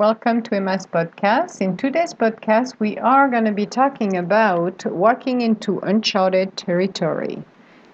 welcome to Emma's podcast. In today's podcast, we are going to be talking about walking into uncharted territory.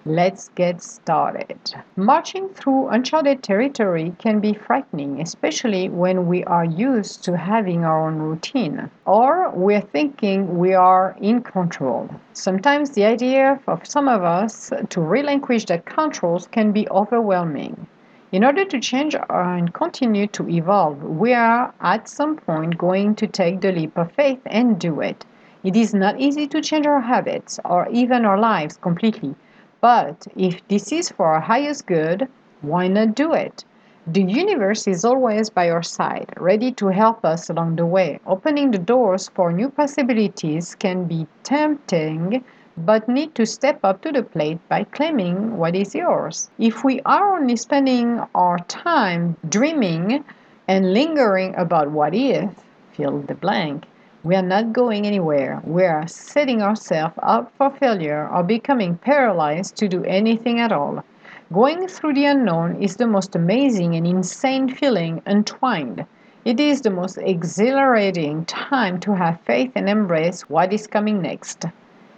Let's get started. Marching through uncharted territory can be frightening, especially when we are used to having our own routine or we're thinking we are in control. Sometimes the idea of some of us to relinquish that controls can be overwhelming. In order to change and continue to evolve, we are at some point going to take the leap of faith and do it. It is not easy to change our habits or even our lives completely but if this is for our highest good, why not do it? The universe is always by our side, ready to help us along the way. Opening the doors for new possibilities can be tempting, but need to step up to the plate by claiming what is yours. If we are only spending our time dreaming and lingering about what if, fill the blank, we are not going anywhere. We are setting ourselves up for failure or becoming paralyzed to do anything at all. Going through the unknown is the most amazing and insane feeling entwined. It is the most exhilarating time to have faith and embrace what is coming next.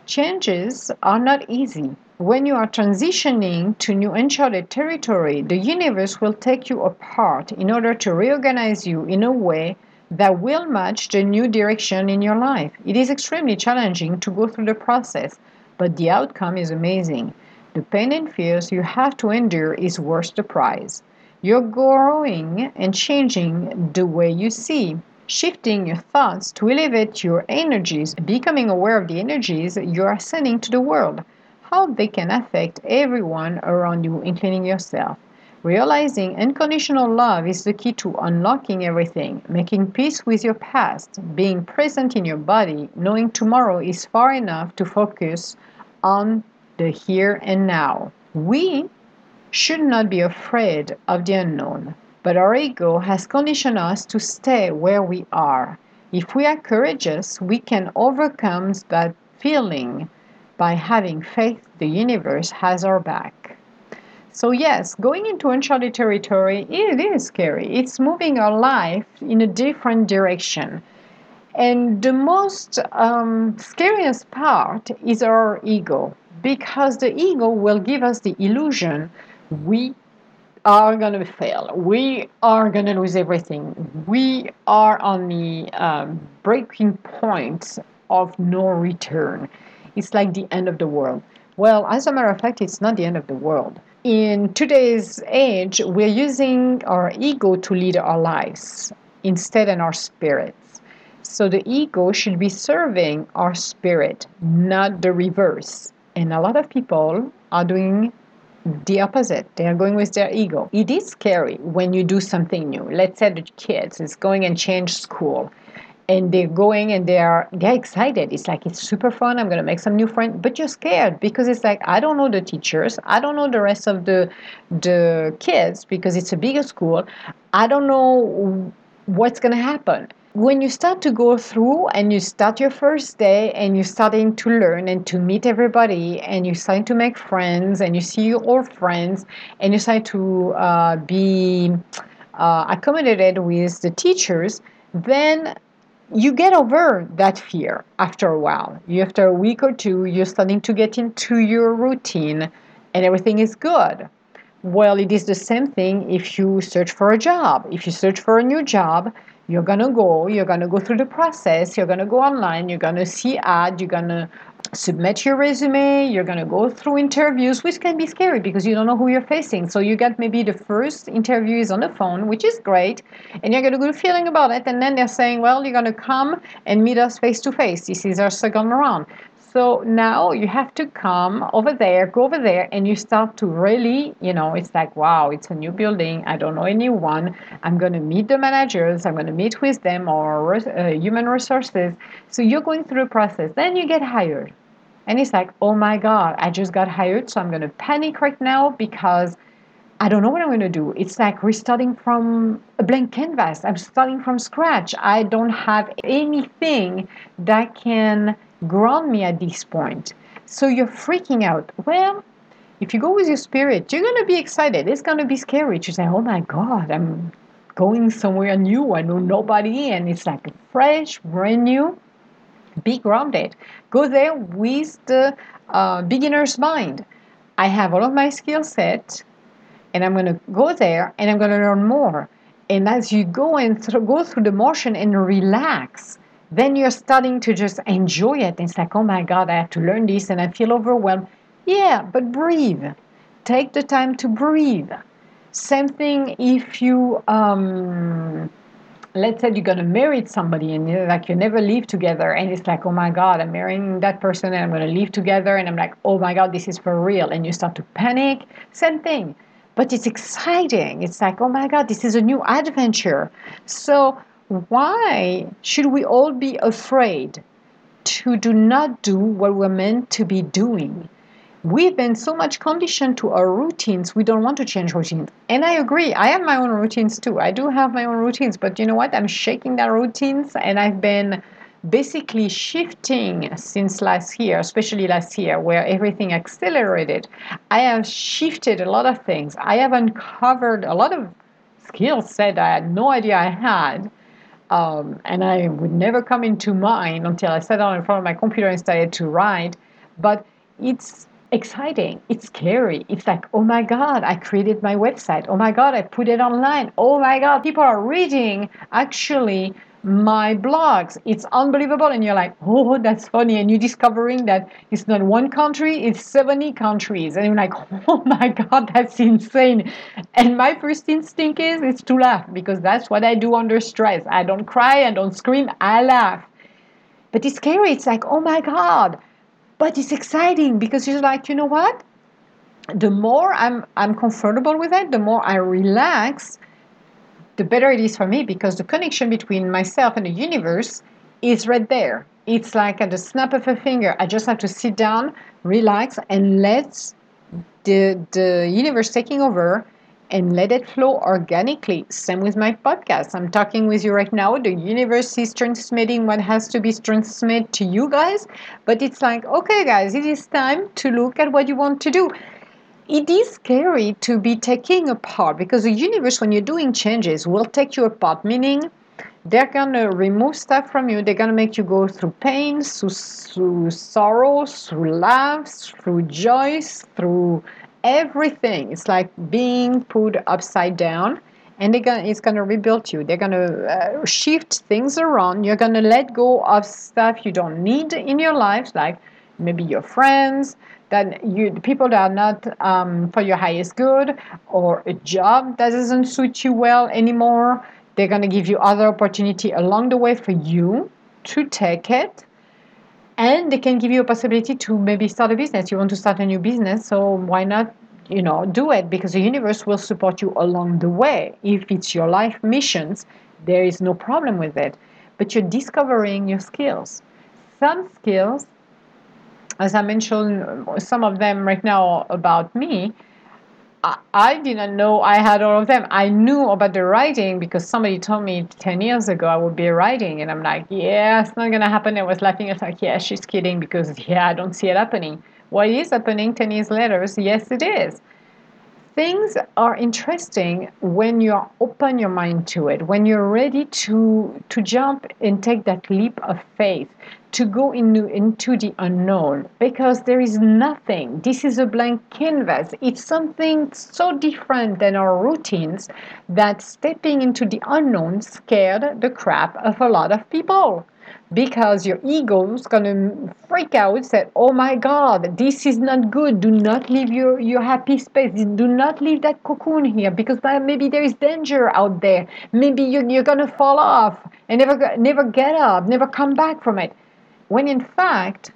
Changes are not easy. When you are transitioning to new uncharted territory, the universe will take you apart in order to reorganize you in a way that will match the new direction in your life. It is extremely challenging to go through the process, but the outcome is amazing. The pain and fears you have to endure is worth the price. You're growing and changing the way you see, shifting your thoughts to elevate your energies, becoming aware of the energies you are sending to the world, how they can affect everyone around you, including yourself. Realizing unconditional love is the key to unlocking everything, making peace with your past, being present in your body, knowing tomorrow is far enough to focus on the here and now. We should not be afraid of the unknown, but our ego has conditioned us to stay where we are. If we are courageous, we can overcome that feeling by having faith the universe has our back. So, yes, going into uncharted territory, it is scary. It's moving our life in a different direction. And the most um, scariest part is our ego, because the ego will give us the illusion we are going to fail. We are going to lose everything. We are on the um, breaking point of no return. It's like the end of the world. Well, as a matter of fact, it's not the end of the world in today's age, we're using our ego to lead our lives instead than our spirits. So the ego should be serving our spirit, not the reverse. And a lot of people are doing the opposite. They are going with their ego. It is scary when you do something new. Let's say the kids is going and change school and they're going and they're they're excited it's like it's super fun i'm to make some new friends but you're scared because it's like i don't know the teachers i don't know the rest of the the kids because it's a bigger school i don't know what's to happen when you start to go through and you start your first day and you're starting to learn and to meet everybody and you're starting to make friends and you see your old friends and you start to uh, be uh, accommodated with the teachers then you get over that fear after a while. You, after a week or two, you're starting to get into your routine and everything is good. Well, it is the same thing if you search for a job. If you search for a new job, you're going to go, you're going to go through the process, you're going to go online, you're going to see ad, you're going to submit your resume, you're going to go through interviews, which can be scary because you don't know who you're facing. So you get maybe the first interview is on the phone, which is great, and you get a good feeling about it. And then they're saying, well, you're going to come and meet us face to face. This is our second round. So now you have to come over there, go over there, and you start to really, you know, it's like, wow, it's a new building. I don't know anyone. I'm going to meet the managers. I'm going to meet with them or uh, human resources. So you're going through the process. Then you get hired. And it's like, oh my God, I just got hired. So I'm going to panic right now because I don't know what I'm going to do. It's like restarting from a blank canvas. I'm starting from scratch. I don't have anything that can ground me at this point. So you're freaking out. Well, if you go with your spirit, you're going to be excited. It's going to be scary to say, oh my God, I'm going somewhere new. I know nobody, and it's like fresh, brand new. Be grounded. Go there with the uh, beginner's mind. I have all of my skill set, and I'm going to go there and I'm going to learn more. And as you go and th- go through the motion and relax, then you're starting to just enjoy it. It's like, oh my God, I have to learn this and I feel overwhelmed. Yeah, but breathe. Take the time to breathe. Same thing if you, um, let's say you're going to marry somebody and you're like you never live together and it's like, oh my God, I'm marrying that person and I'm going to live together. And I'm like, oh my God, this is for real. And you start to panic. Same thing but it's exciting. It's like, oh my God, this is a new adventure. So, why should we all be afraid to do not do what we're meant to be doing? We've been so much conditioned to our routines, we don't want to change routines. And I agree, I have my own routines too. I do have my own routines, but you know what? I'm shaking that routines and I've been basically shifting since last year, especially last year, where everything accelerated. I have shifted a lot of things. I have uncovered a lot of skill set I had no idea I had. Um, and I would never come into mind until I sat down in front of my computer and started to write. But it's exciting. It's scary. It's like, oh my God, I created my website. Oh my God, I put it online. Oh my God, people are reading actually my blogs. It's unbelievable. And you're like, oh, that's funny. And you're discovering that it's not one country, it's 70 countries. And you're like, oh my God, that's insane. And my first instinct is, it's to laugh because that's what I do under stress. I don't cry, I don't scream, I laugh. But it's scary. It's like, oh my God. But it's exciting because you're like, you know what? The more I'm, I'm comfortable with it, the more I relax the better it is for me because the connection between myself and the universe is right there. It's like at the snap of a finger. I just have to sit down, relax, and let the, the universe taking over and let it flow organically. Same with my podcast. I'm talking with you right now. The universe is transmitting what has to be transmitted to you guys. But it's like, okay, guys, it is time to look at what you want to do it is scary to be taking apart because the universe, when you're doing changes, will take you apart, meaning they're going to remove stuff from you. They're going to make you go through pain, through, through sorrows, through laughs, through joys, through everything. It's like being put upside down. And they're gonna, it's going to rebuild you. They're going to uh, shift things around. You're going to let go of stuff you don't need in your life, like maybe your friends, that you people that are not um, for your highest good or a job that doesn't suit you well anymore they're going to give you other opportunity along the way for you to take it. And they can give you a possibility to maybe start a business. You want to start a new business so why not you know do it? Because the universe will support you along the way. If it's your life missions there is no problem with it. But you're discovering your skills. Some skills as I mentioned, some of them right now about me, I, didn't know I had all of them. I knew about the writing because somebody told me 10 years ago I would be writing. And I'm like, yeah, it's not going to happen. I was laughing. I was like, yeah, she's kidding because, yeah, I don't see it happening. What is happening 10 years later? Yes, it is things are interesting when you open your mind to it when you're ready to to jump and take that leap of faith to go into, into the unknown because there is nothing. This is a blank canvas. It's something so different than our routines that stepping into the unknown scared the crap of a lot of people because your ego is going to freak out say oh my god this is not good. Do not leave your, your happy space. Do not leave that cocoon here because maybe there is danger out there. Maybe you're, you're going to fall off and never never get up never come back from it when in fact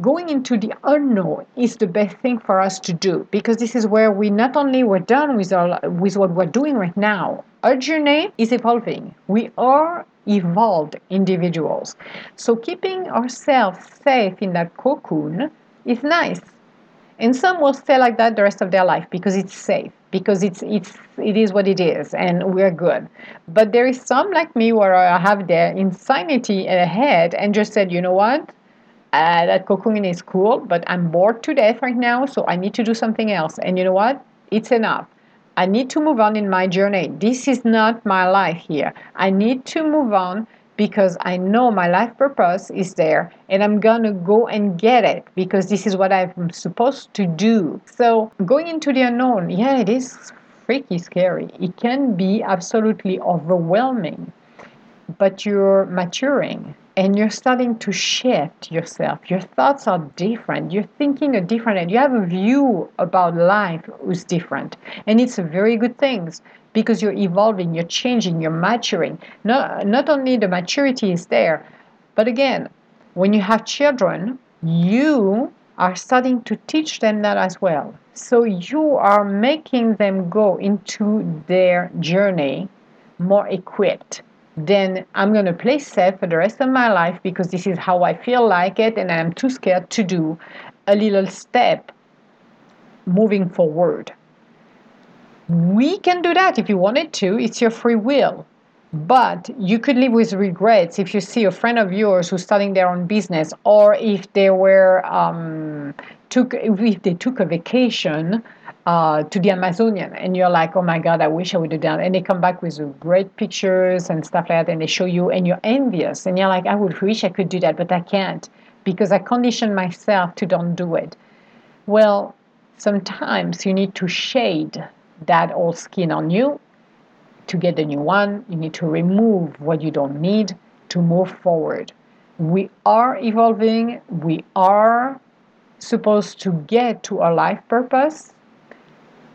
going into the unknown is the best thing for us to do because this is where we not only we're done with our with what we're doing right now our journey is evolving we are evolved individuals. So keeping ourselves safe in that cocoon is nice. And some will stay like that the rest of their life because it's safe, because it's it's it is what it is, and we're good. But there is some like me where I have the insanity ahead and just said, you know what, uh, that cocoon is cool, but I'm bored to death right now, so I need to do something else. And you know what? It's enough. I need to move on in my journey. This is not my life here. I need to move on because I know my life purpose is there and I'm gonna go and get it because this is what I'm supposed to do. So, going into the unknown, yeah, it is freaky scary. It can be absolutely overwhelming, but you're maturing and you're starting to shift yourself. Your thoughts are different. You're thinking a different, and you have a view about life who's different. And it's a very good thing because you're evolving, you're changing, you're maturing. Not, not only the maturity is there, but again, when you have children, you are starting to teach them that as well. So you are making them go into their journey more equipped then I'm going to play safe for the rest of my life because this is how I feel like it, and I'm too scared to do a little step moving forward. We can do that if you wanted to, it's your free will. But you could live with regrets if you see a friend of yours who's starting their own business, or if they were um, took if they took a vacation uh, to the Amazonian, and you're like, oh my God, I wish I would have done. And they come back with great pictures and stuff like that, and they show you, and you're envious, and you're like, I would wish I could do that, but I can't because I condition myself to don't do it. Well, sometimes you need to shade that old skin on you to get the new one. You need to remove what you don't need to move forward. We are evolving. We are supposed to get to our life purpose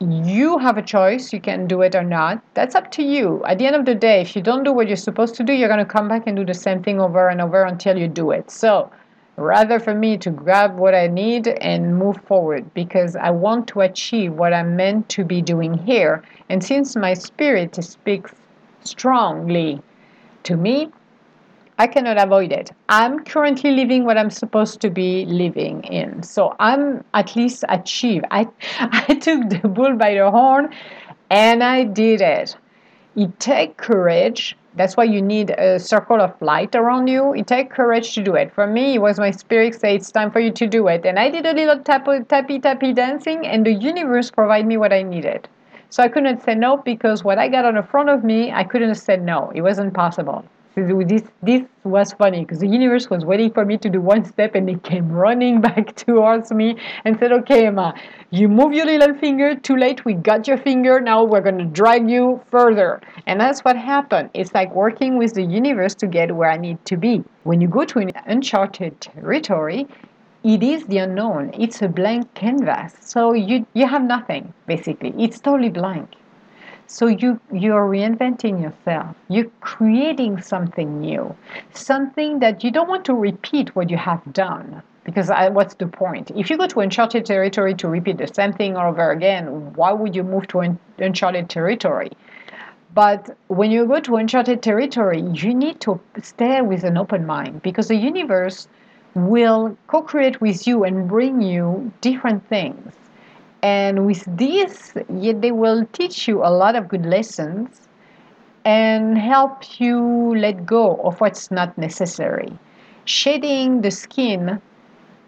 you have a choice you can do it or not that's up to you at the end of the day if you don't do what you're supposed to do you're going to come back and do the same thing over and over until you do it so rather for me to grab what i need and move forward because i want to achieve what i'm meant to be doing here and since my spirit speaks strongly to me I cannot avoid it. I'm currently living what I'm supposed to be living in. So I'm at least achieve. I I took the bull by the horn and I did it. It takes courage. That's why you need a circle of light around you. It takes courage to do it. For me, it was my spirit say it's time for you to do it. And I did a little tap, tappy tappy dancing and the universe provided me what I needed. So I couldn't say no because what I got on the front of me, I couldn't said no. It wasn't possible this this was funny because the universe was waiting for me to do one step and it came running back towards me and said okay emma you move your little finger. Too late. We got your finger. Now we're going to drag you further. And that's what happened. It's like working with the universe to get where i need to be. When you go to an uncharted territory it is the unknown. It's a blank canvas. So you you have nothing basically. It's totally blank so you you're reinventing yourself. You're creating something new, something that you don't want to repeat what you have done. Because I, what's the point? If you go to uncharted territory to repeat the same thing over again, why would you move to un- uncharted territory? But when you go to uncharted territory, you need to stay with an open mind because the universe will co create with you and bring you different things and with this, they will teach you a lot of good lessons and help you let go of what's not necessary. Shedding the skin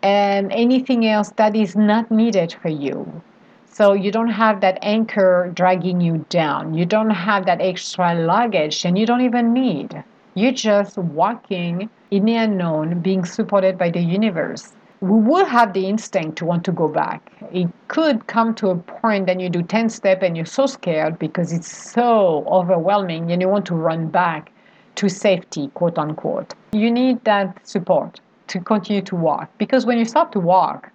and anything else that is not needed for you. So you don't have that anchor dragging you down. You don't have that extra luggage and you don't even need. You're just walking in the unknown, being supported by the universe we will have the instinct to want to go back. It could come to a point that you do 10 steps and you're so scared because it's so overwhelming and you want to run back to safety, quote unquote. You need that support to continue to walk because when you start to walk,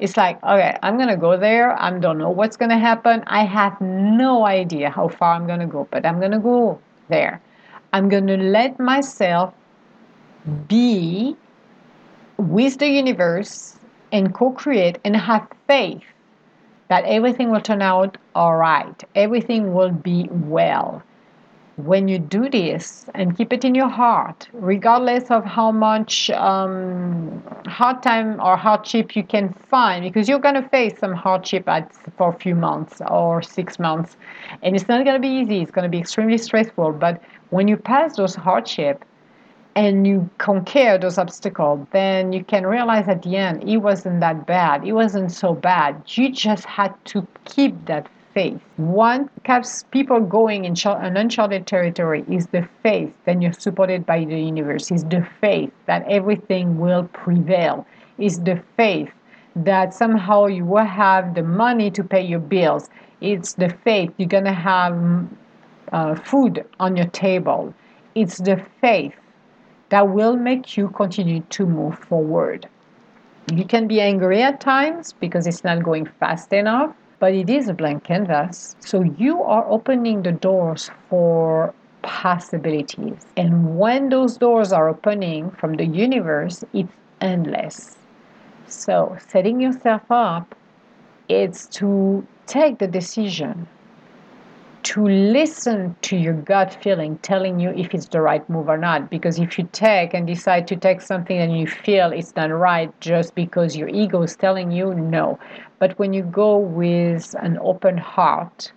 it's like, okay, I'm going to go there. I don't know what's going to happen. I have no idea how far I'm going to go, but I'm going to go there. I'm going to let myself be with the universe and co create and have faith that everything will turn out all right, everything will be well. When you do this and keep it in your heart, regardless of how much um, hard time or hardship you can find, because you're going to face some hardship at, for a few months or six months, and it's not going to be easy, it's going to be extremely stressful. But when you pass those hardships, and you conquer those obstacles, then you can realize at the end it wasn't that bad. It wasn't so bad. You just had to keep that faith. What keeps people going in an uncharted territory is the faith Then you're supported by the universe, is the faith that everything will prevail, is the faith that somehow you will have the money to pay your bills. It's the faith you're to have uh, food on your table. It's the faith that will make you continue to move forward. You can be angry at times because it's not going fast enough, but it is a blank canvas. So you are opening the doors for possibilities. And when those doors are opening from the universe, it's endless. So setting yourself up, it's to take the decision to listen to your gut feeling telling you if it's the right move or not. Because if you take and decide to take something and you feel it's not right just because your ego is telling you, no. But when you go with an open heart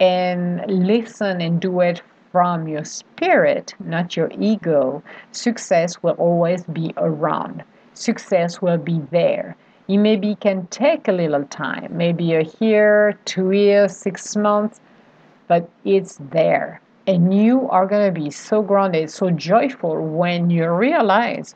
and listen and do it from your spirit, not your ego, success will always be around. Success will be there. It maybe can take a little time, maybe a year, two years, six months, but it's there. And you are going to be so grounded, so joyful when you realize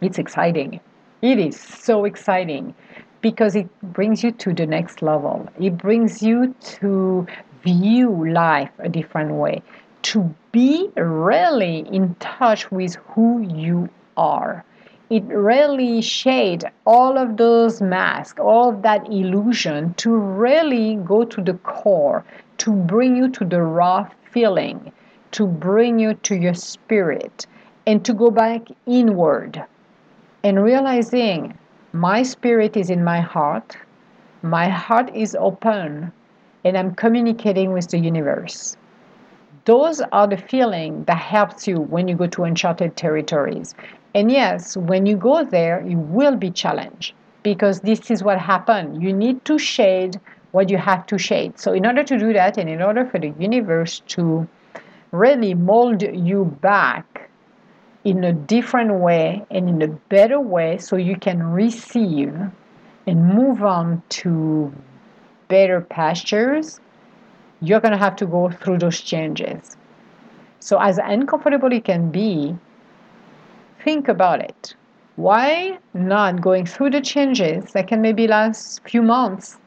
it's exciting. It is so exciting because it brings you to the next level. It brings you to view life a different way, to be really in touch with who you are. It really shade all of those masks, all of that illusion to really go to the core, to bring you to the raw feeling, to bring you to your spirit, and to go back inward and realizing my spirit is in my heart, my heart is open, and I'm communicating with the universe. Those are the feeling that helps you when you go to uncharted territories. And yes, when you go there, you will be challenged because this is what happened. You need to shade what you have to shade. So, in order to do that, and in order for the universe to really mold you back in a different way and in a better way, so you can receive and move on to better pastures, you're going to have to go through those changes. So, as uncomfortable it can be, think about it. Why not going through the changes that can maybe last few months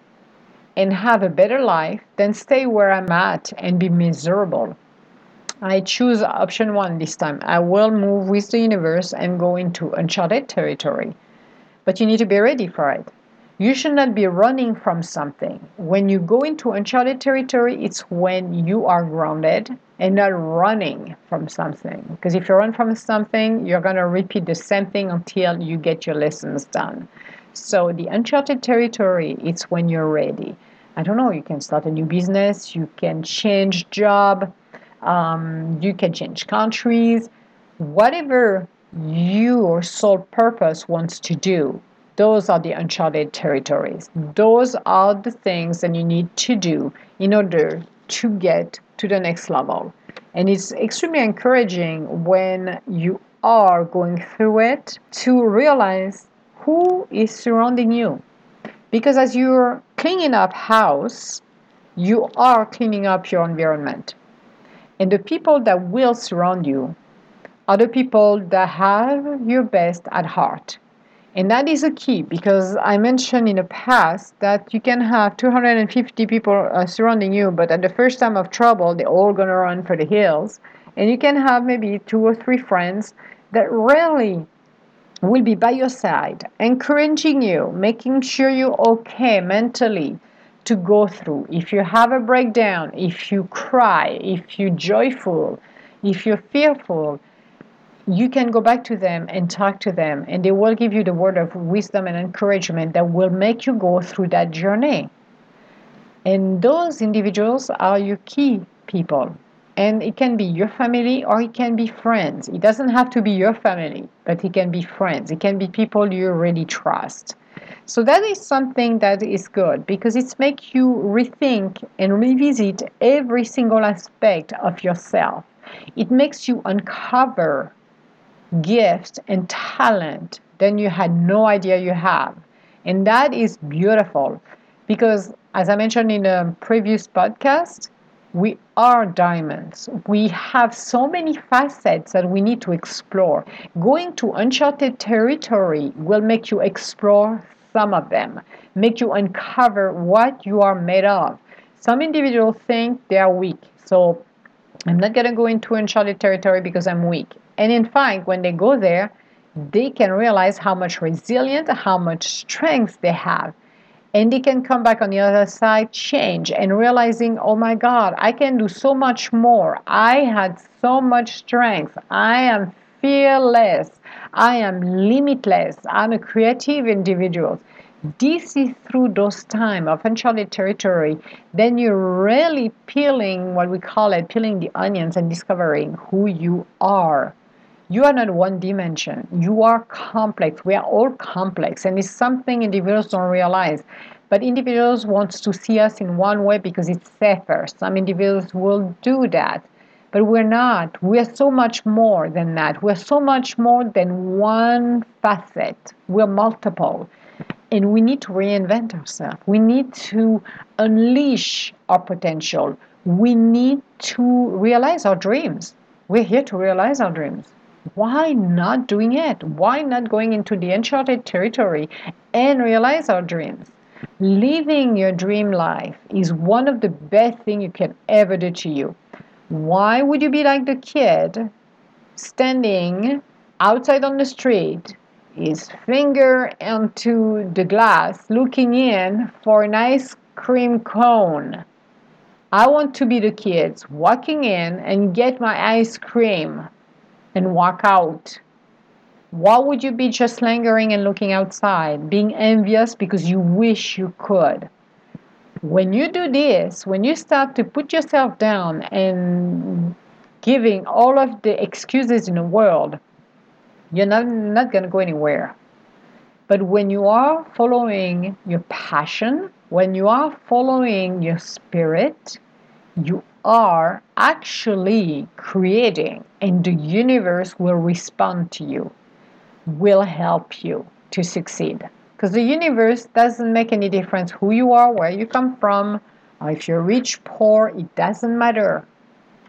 and have a better life than stay where I'm at and be miserable. I choose option one this time. I will move with the universe and go into uncharted territory. But you need to be ready for it. You should not be running from something. When you go into uncharted territory, it's when you are grounded and not running from something. Because if you run from something, you're going to repeat the same thing until you get your lessons done. So the uncharted territory, it's when you're ready. I don't know, you can start a new business, you can change job, um, you can change countries, whatever your soul purpose wants to do. Those are the uncharted territories. Those are the things that you need to do in order to get to the next level. And it's extremely encouraging when you are going through it to realize who is surrounding you. Because as you're cleaning up house, you are cleaning up your environment. And the people that will surround you are the people that have your best at heart. And that is a key because I mentioned in the past that you can have 250 people uh, surrounding you, but at the first time of trouble, they're all going to run for the hills. And you can have maybe two or three friends that really will be by your side, encouraging you, making sure you're okay mentally to go through. If you have a breakdown, if you cry, if you're joyful, if you're fearful, you can go back to them and talk to them, and they will give you the word of wisdom and encouragement that will make you go through that journey. And those individuals are your key people and it can be your family or it can be friends. It doesn't have to be your family, but it can be friends. It can be people you really trust. So that is something that is good because it makes you rethink and revisit every single aspect of yourself. It makes you uncover gifts and talent that you had no idea you have. And that is beautiful because As I mentioned in a previous podcast, we are diamonds. We have so many facets that we need to explore. Going to uncharted territory will make you explore some of them, make you uncover what you are made of. Some individuals think they are weak. So I'm not going to go into uncharted territory because I'm weak. And in fact, when they go there, they can realize how much resilience, how much strength they have and they can come back on the other side change and realizing oh my god i can do so much more. I had so much strength. I am fearless. I am limitless. I'm a creative individual. This is through those time of uncharted territory then you're really peeling what we call it peeling the onions and discovering who you are you are not one dimension. You are complex. We are all complex, and it's something individuals don't realize. But individuals want to see us in one way because it's safer. Some individuals will do that. But we're not. We're so much more than that. We're so much more than one facet. We're multiple. And we need to reinvent ourselves. We need to unleash our potential. We need to realize our dreams. We're here to realize our dreams why not doing it? Why not going into the uncharted territory and realize our dreams? Living your dream life is one of the best things you can ever do to you. Why would you be like the kid standing outside on the street, his finger into the glass, looking in for an ice cream cone? I want to be the kids walking in and get my ice cream and walk out? Why would you be just lingering and looking outside, being envious because you wish you could? When you do this, when you start to put yourself down and giving all of the excuses in the world, you're not, not going to go anywhere. But when you are following your passion, when you are following your spirit, you are actually creating, and the universe will respond to you, will help you to succeed. Because the universe doesn't make any difference who you are, where you come from, if you're rich, poor, it doesn't matter.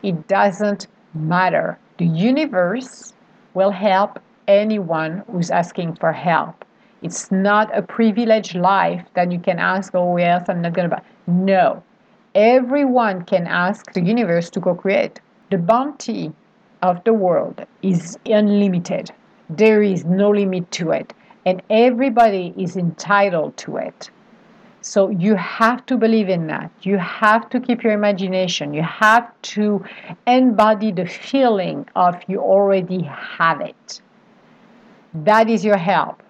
It doesn't matter. The universe will help anyone who's asking for help. It's not a privileged life that you can ask, oh, yes, I'm not going to buy. No, everyone can ask the universe to co create. The bounty of the world is unlimited, there is no limit to it, and everybody is entitled to it. So you have to believe in that. You have to keep your imagination. You have to embody the feeling of you already have it. That is your help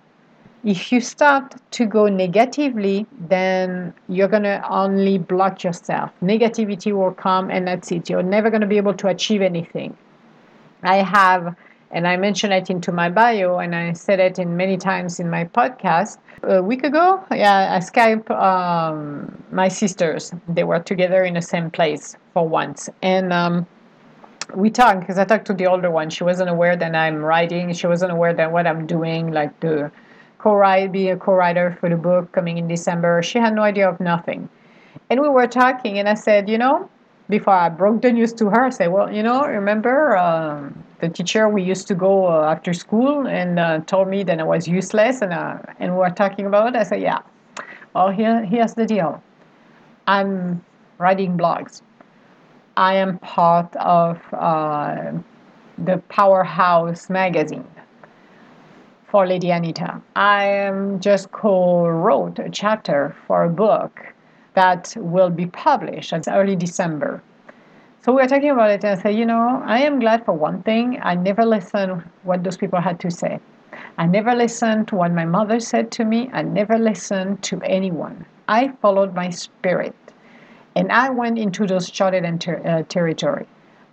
if you start to go negatively, then you're going to only block yourself. Negativity will come and that's it. You're never going to be able to achieve anything. I have, and I mentioned it into my bio, and I said it in many times in my podcast. A week ago, yeah, I Skype um, my sisters. They were together in the same place for once. And um, we talked because I talked to the older one. She wasn't aware that I'm writing. She wasn't aware that what I'm doing, like the co-write, be a co-writer for the book coming in December. She had no idea of nothing. And we were talking, and I said, you know, before I broke the news to her, I said, well, you know, remember um, the teacher we used to go uh, after school and uh, told me that I was useless, and uh, and we were talking about it. I said, yeah. Well, here here's the deal. I'm writing blogs. I am part of uh, the Powerhouse magazine for Lady Anita. I um, just co-wrote a chapter for a book that will be published in early December. So we are talking about it and I say, you know, I am glad for one thing. I never listened what those people had to say. I never listened to what my mother said to me. I never listened to anyone. I followed my spirit. And I went into those charted ter- uh, territory.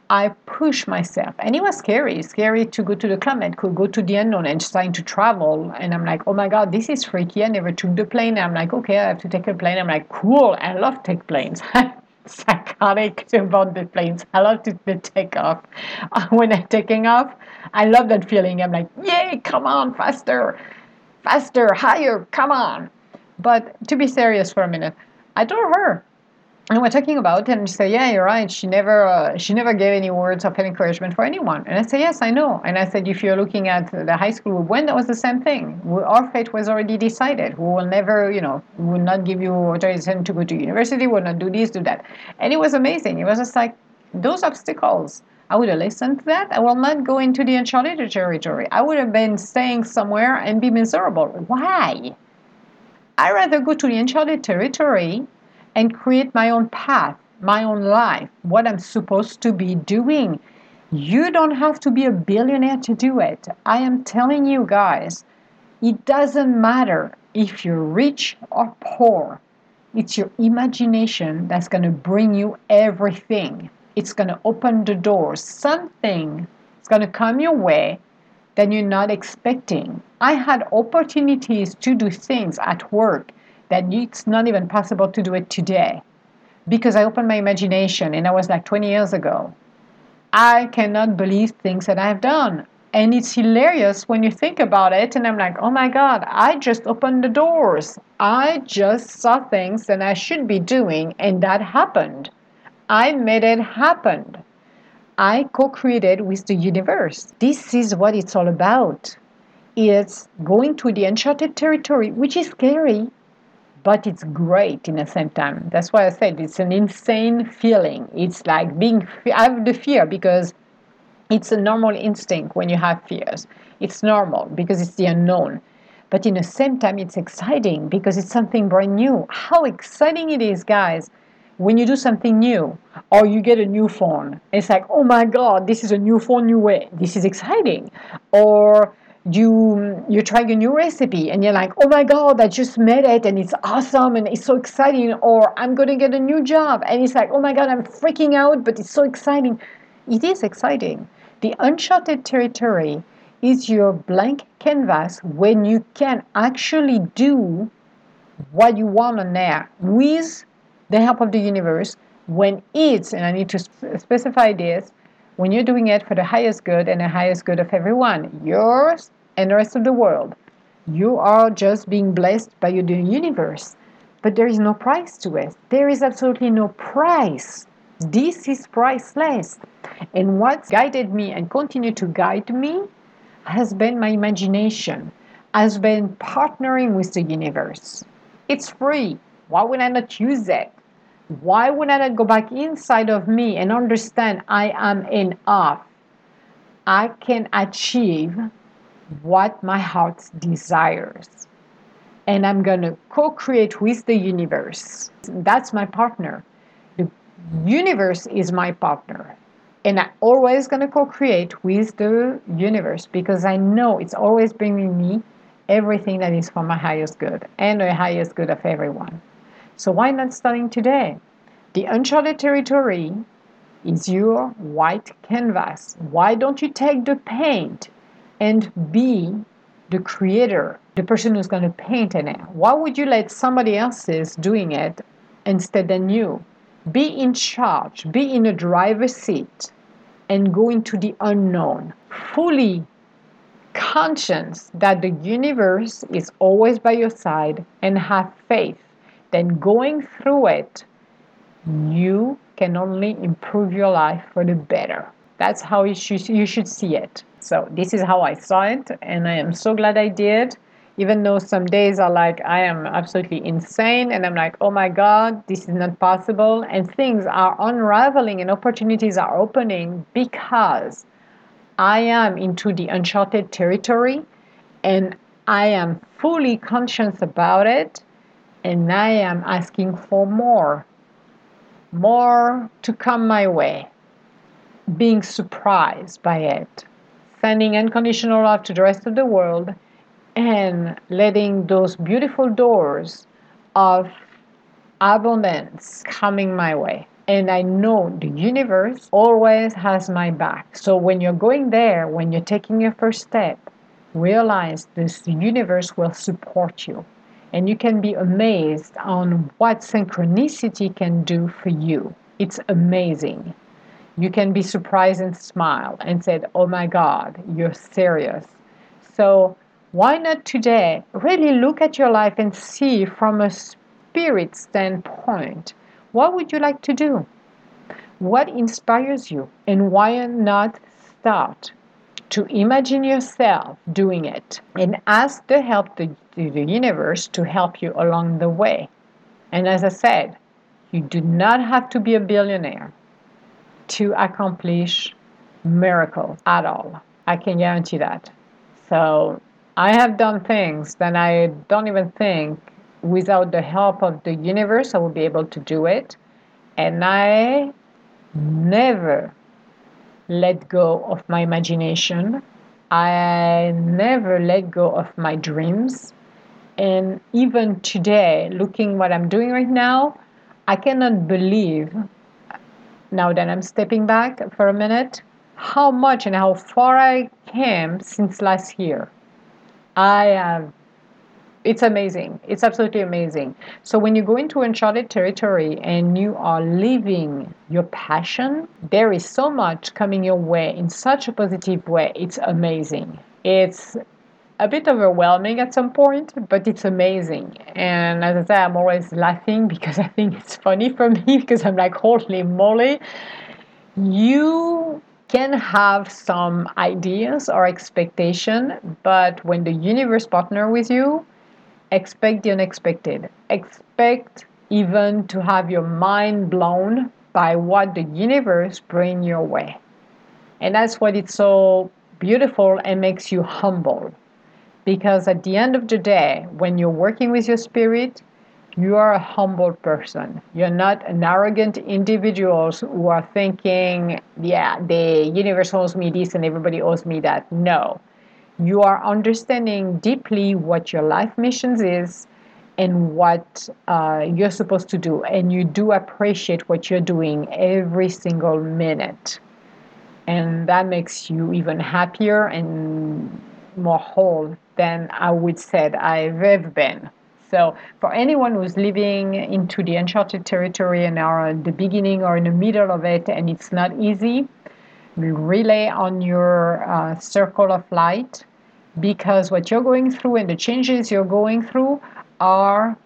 I push myself. And it was scary. Scary to go to the climate, could go to the unknown and starting to travel. And I'm like, oh my God, this is freaky. I never took the plane. I'm like, okay, I have to take a plane. I'm like, cool. I love take planes. psychotic about the planes. I love to, to take off. When I'm taking off, I love that feeling. I'm like, yay, come on, faster, faster, higher, come on. But to be serious for a minute, I told her, and we're talking about it, and she said, "Yeah, you're right. She never, uh, she never gave any words of encouragement for anyone." And I said, "Yes, I know." And I said, "If you're looking at the high school when that was the same thing. Our fate was already decided. We will never, you know, we will not give you authorization to go to university. We'll not do this, do that." And it was amazing. It was just like those obstacles. I would have listened to that. I will not go into the uncharted territory. I would have been staying somewhere and be miserable. Why? I rather go to the uncharted territory and create my own path, my own life, what I'm supposed to be doing. You don't have to be a billionaire to do it. I am telling you guys, it doesn't matter if you're rich or poor. It's your imagination that's going to bring you everything. It's going to open the doors. Something is going to come your way that you're not expecting. I had opportunities to do things at work that it's not even possible to do it today because I opened my imagination and I was like 20 years ago. I cannot believe things that I've done. And it's hilarious when you think about it. And I'm like, oh my God, I just opened the doors. I just saw things that I should be doing, and that happened. I made it happen. I co created with the universe. This is what it's all about. It's going to the uncharted territory, which is scary, but it's great in the same time. That's why I said it's an insane feeling. It's like being, I have the fear because it's a normal instinct when you have fears. It's normal because it's the unknown. But in the same time, it's exciting because it's something brand new. How exciting it is, guys, when you do something new or you get a new phone. It's like, oh my God, this is a new phone, new way. This is exciting. Or you you're trying a new recipe and you're like oh my god i just made it and it's awesome and it's so exciting or i'm going to get a new job and it's like oh my god i'm freaking out but it's so exciting. It is exciting. The uncharted territory is your blank canvas when you can actually do what you want on there with the help of the universe when it's and i need to specify this when you're doing it for the highest good and the highest good of everyone, yours and the rest of the world. You are just being blessed by the universe. But there is no price to it. There is absolutely no price. This is priceless. And what guided me and continue to guide me has been my imagination, has been partnering with the universe. It's free. Why would I not use it? Why would I not go back inside of me and understand I am enough? I can achieve what my heart desires. And I'm going to co create with the universe. That's my partner. The universe is my partner. And I'm always going to co create with the universe because I know it's always bringing me everything that is for my highest good and the highest good of everyone. So why not starting today? The uncharted territory is your white canvas. Why don't you take the paint and be the creator, the person who's going to paint in it? Why would you let somebody else's doing it instead than you? Be in charge, be in a driver's seat, and go into the unknown. Fully conscious that the universe is always by your side and have faith. Then going through it, you can only improve your life for the better. That's how you should, you should see it. So, this is how I saw it, and I am so glad I did. Even though some days are like, I am absolutely insane, and I'm like, oh my God, this is not possible. And things are unraveling and opportunities are opening because I am into the uncharted territory and I am fully conscious about it and I am asking for more more to come my way, being surprised by it, sending unconditional love to the rest of the world, and letting those beautiful doors of abundance coming my way. And I know the universe always has my back. So when you're going there, when you're taking your first step, realize this universe will support you and you can be amazed on what synchronicity can do for you. It's amazing. You can be surprised and smile and said, Oh my God, you're serious. So, why not today really look at your life and see from a spirit standpoint, what would you like to do? What inspires you? And why not start to imagine yourself doing it and ask the help the universe to help you along the way. And as I said, you do not have to be a billionaire to accomplish miracles at all. I can guarantee that. So I have done things that I don't even think without the help of the universe I will be able to do it. And I never let go of my imagination. I never let go of my dreams. And even today, looking what I'm doing right now, I cannot believe now that I'm stepping back for a minute how much and how far I came since last year. I have it's amazing. It's absolutely amazing. So when you go into uncharted territory and you are living your passion, there is so much coming your way in such a positive way. It's amazing. It's a bit overwhelming at some point, but it's amazing. And as I say, I'm always laughing because I think it's funny for me because I'm like, holy moly, you can have some ideas or expectation, but when the universe partner with you, expect the unexpected. Expect even to have your mind blown by what the universe bring your way. And that's what it's so beautiful and makes you humble. Because at the end of the day, when you're working with your spirit, you are a humble person. You're not an arrogant individual who are thinking, yeah, the universe owes me this and everybody owes me that. No you are understanding deeply what your life missions is and what uh, you're supposed to do and you do appreciate what you're doing every single minute and that makes you even happier and more whole than i would say i've ever been. So for anyone who's living into the uncharted territory and are at the beginning or in the middle of it and it's not easy relay on your uh, circle of light because what you're going through and the changes you're going through are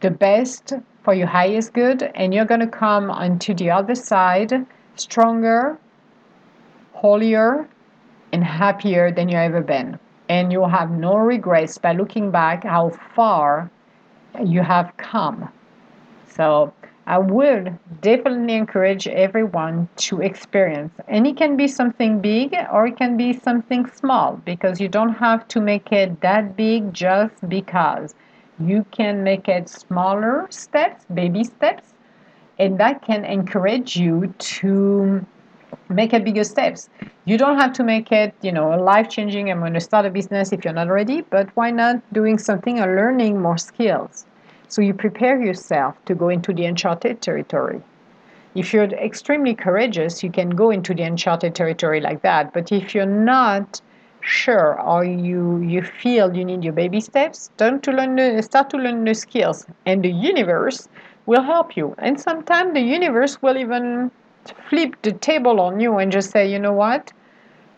the best for your highest good and you're going to come onto the other side stronger holier and happier than you've ever been and you'll have no regrets by looking back how far you have come so I would definitely encourage everyone to experience. And it can be something big or it can be something small because you don't have to make it that big just because. You can make it smaller steps, baby steps, and that can encourage you to make it bigger steps. You don't have to make it, you know, life changing. I'm going to start a business if you're not ready, but why not doing something or learning more skills? So you prepare yourself to go into the uncharted territory. If you're extremely courageous, you can go into the uncharted territory like that. But if you're not sure or you you feel you need your baby steps, start to learn the, start to learn the skills, and the universe will help you. And sometimes the universe will even flip the table on you and just say, you know what?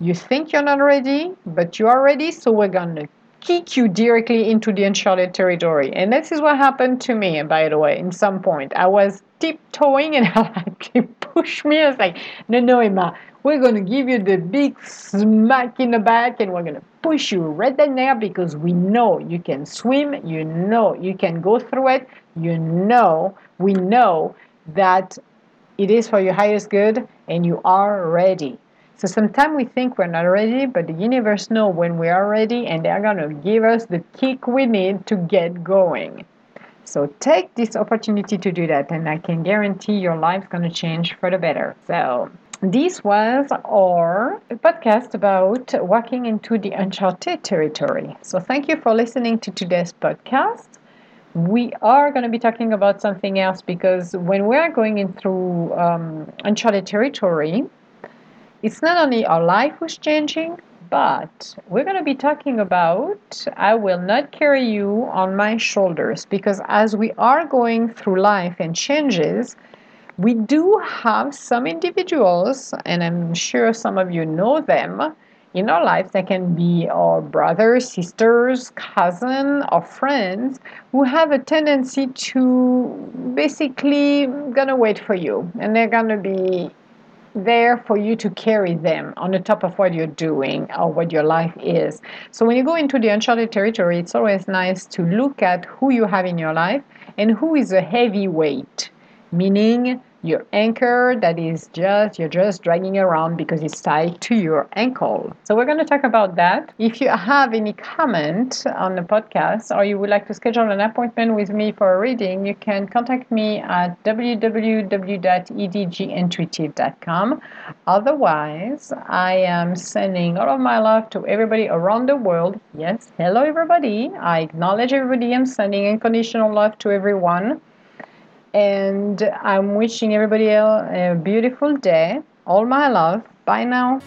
You think you're not ready, but you are ready, so we're gonna kick you directly into the uncharted territory. And this is what happened to me, by the way, in some point. I was tiptoeing and he pushed me. I was like, no, no, Emma, we're going to give you the big smack in the back and we're going to push you right there because we know you can swim, you know you can go through it, you know, we know that it is for your highest good and you are ready. So sometimes we think we're not ready, but the universe know when we are ready and they're going to give us the kick we need to get going. So take this opportunity to do that and I can guarantee your life's going to change for the better. So this was our podcast about walking into the uncharted territory. So thank you for listening to today's podcast. We are going to be talking about something else because when we are going in through um, uncharted territory, it's not only our life was changing, but we're going to be talking about I will not carry you on my shoulders because as we are going through life and changes, we do have some individuals, and I'm sure some of you know them, in our life that can be our brothers, sisters, cousin, or friends who have a tendency to basically gonna wait for you and they're gonna be there for you to carry them on the top of what you're doing or what your life is. So when you go into the uncharted territory, it's always nice to look at who you have in your life and who is a heavyweight, meaning your anchor that is just you're just dragging around because it's tied to your ankle. So we're going to talk about that. If you have any comment on the podcast or you would like to schedule an appointment with me for a reading you can contact me at www.edgintuitive.com otherwise i am sending all of my love to everybody around the world. Yes hello everybody. I acknowledge everybody. I'm sending unconditional love to everyone and I'm wishing everybody a beautiful day. All my love. Bye now.